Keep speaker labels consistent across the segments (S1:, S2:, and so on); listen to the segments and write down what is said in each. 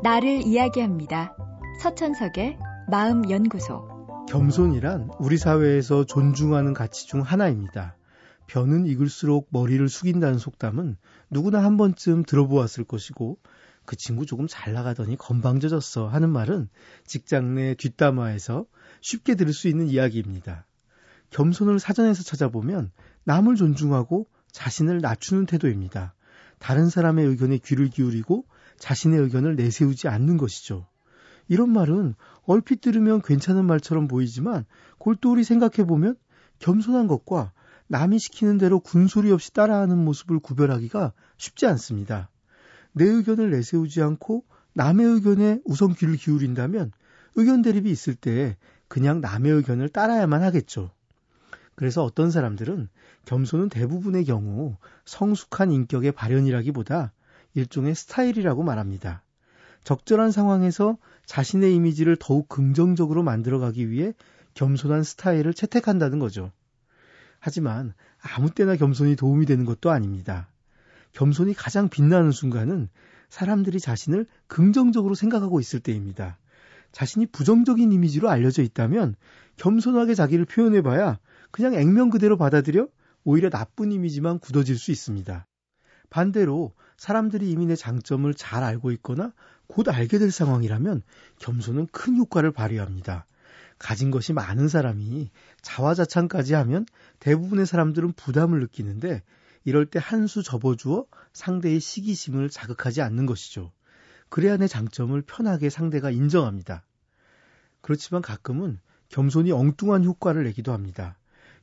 S1: 나를 이야기합니다. 서천석의 마음연구소.
S2: 겸손이란 우리 사회에서 존중하는 가치 중 하나입니다. 변은 익을수록 머리를 숙인다는 속담은 누구나 한 번쯤 들어보았을 것이고 그 친구 조금 잘 나가더니 건방져졌어 하는 말은 직장 내 뒷담화에서 쉽게 들을 수 있는 이야기입니다. 겸손을 사전에서 찾아보면 남을 존중하고 자신을 낮추는 태도입니다. 다른 사람의 의견에 귀를 기울이고 자신의 의견을 내세우지 않는 것이죠. 이런 말은 얼핏 들으면 괜찮은 말처럼 보이지만 골똘히 생각해보면 겸손한 것과 남이 시키는 대로 군소리 없이 따라하는 모습을 구별하기가 쉽지 않습니다. 내 의견을 내세우지 않고 남의 의견에 우선 귀를 기울인다면 의견 대립이 있을 때 그냥 남의 의견을 따라야만 하겠죠. 그래서 어떤 사람들은 겸손은 대부분의 경우 성숙한 인격의 발현이라기보다 일종의 스타일이라고 말합니다. 적절한 상황에서 자신의 이미지를 더욱 긍정적으로 만들어가기 위해 겸손한 스타일을 채택한다는 거죠. 하지만 아무 때나 겸손이 도움이 되는 것도 아닙니다. 겸손이 가장 빛나는 순간은 사람들이 자신을 긍정적으로 생각하고 있을 때입니다. 자신이 부정적인 이미지로 알려져 있다면 겸손하게 자기를 표현해봐야 그냥 액면 그대로 받아들여 오히려 나쁜 이미지만 굳어질 수 있습니다. 반대로 사람들이 이미 내 장점을 잘 알고 있거나 곧 알게 될 상황이라면 겸손은 큰 효과를 발휘합니다. 가진 것이 많은 사람이 자화자찬까지 하면 대부분의 사람들은 부담을 느끼는데 이럴 때 한 수 접어주어 상대의 시기심을 자극하지 않는 것이죠. 그래야 내 장점을 편하게 상대가 인정합니다. 그렇지만 가끔은 겸손이 엉뚱한 효과를 내기도 합니다.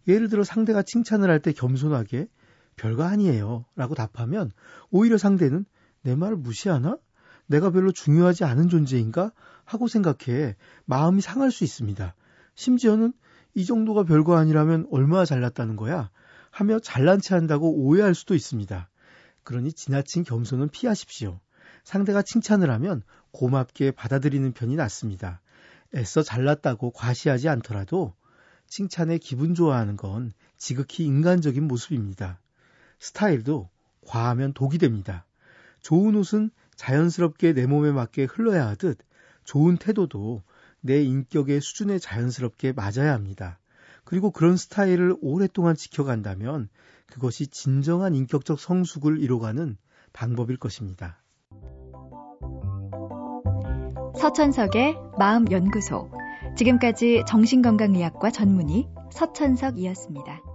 S2: 예를 들어 상대가 칭찬을 할 때 겸손하게 별거 아니에요 라고 답하면 오히려 상대는 내 말을 무시하나? 내가 별로 중요하지 않은 존재인가? 하고 생각해 마음이 상할 수 있습니다. 심지어는 이 정도가 별거 아니라면 얼마나 잘났다는 거야? 하며 잘난 체 한다고 오해할 수도 있습니다. 그러니 지나친 겸손은 피하십시오. 상대가 칭찬을 하면 고맙게 받아들이는 편이 낫습니다. 애써 잘났다고 과시하지 않더라도 칭찬에 기분 좋아하는 건 지극히 인간적인 모습입니다. 스타일도 과하면 독이 됩니다. 좋은 옷은 자연스럽게 내 몸에 맞게 흘러야 하듯 좋은 태도도 내 인격의 수준에 자연스럽게 맞아야 합니다. 그리고 그런 스타일을 오랫동안 지켜간다면 그것이 진정한 인격적 성숙을 이뤄가는 방법일 것입니다.
S1: 서천석의 마음연구소. 지금까지 정신건강의학과 전문의 서천석이었습니다.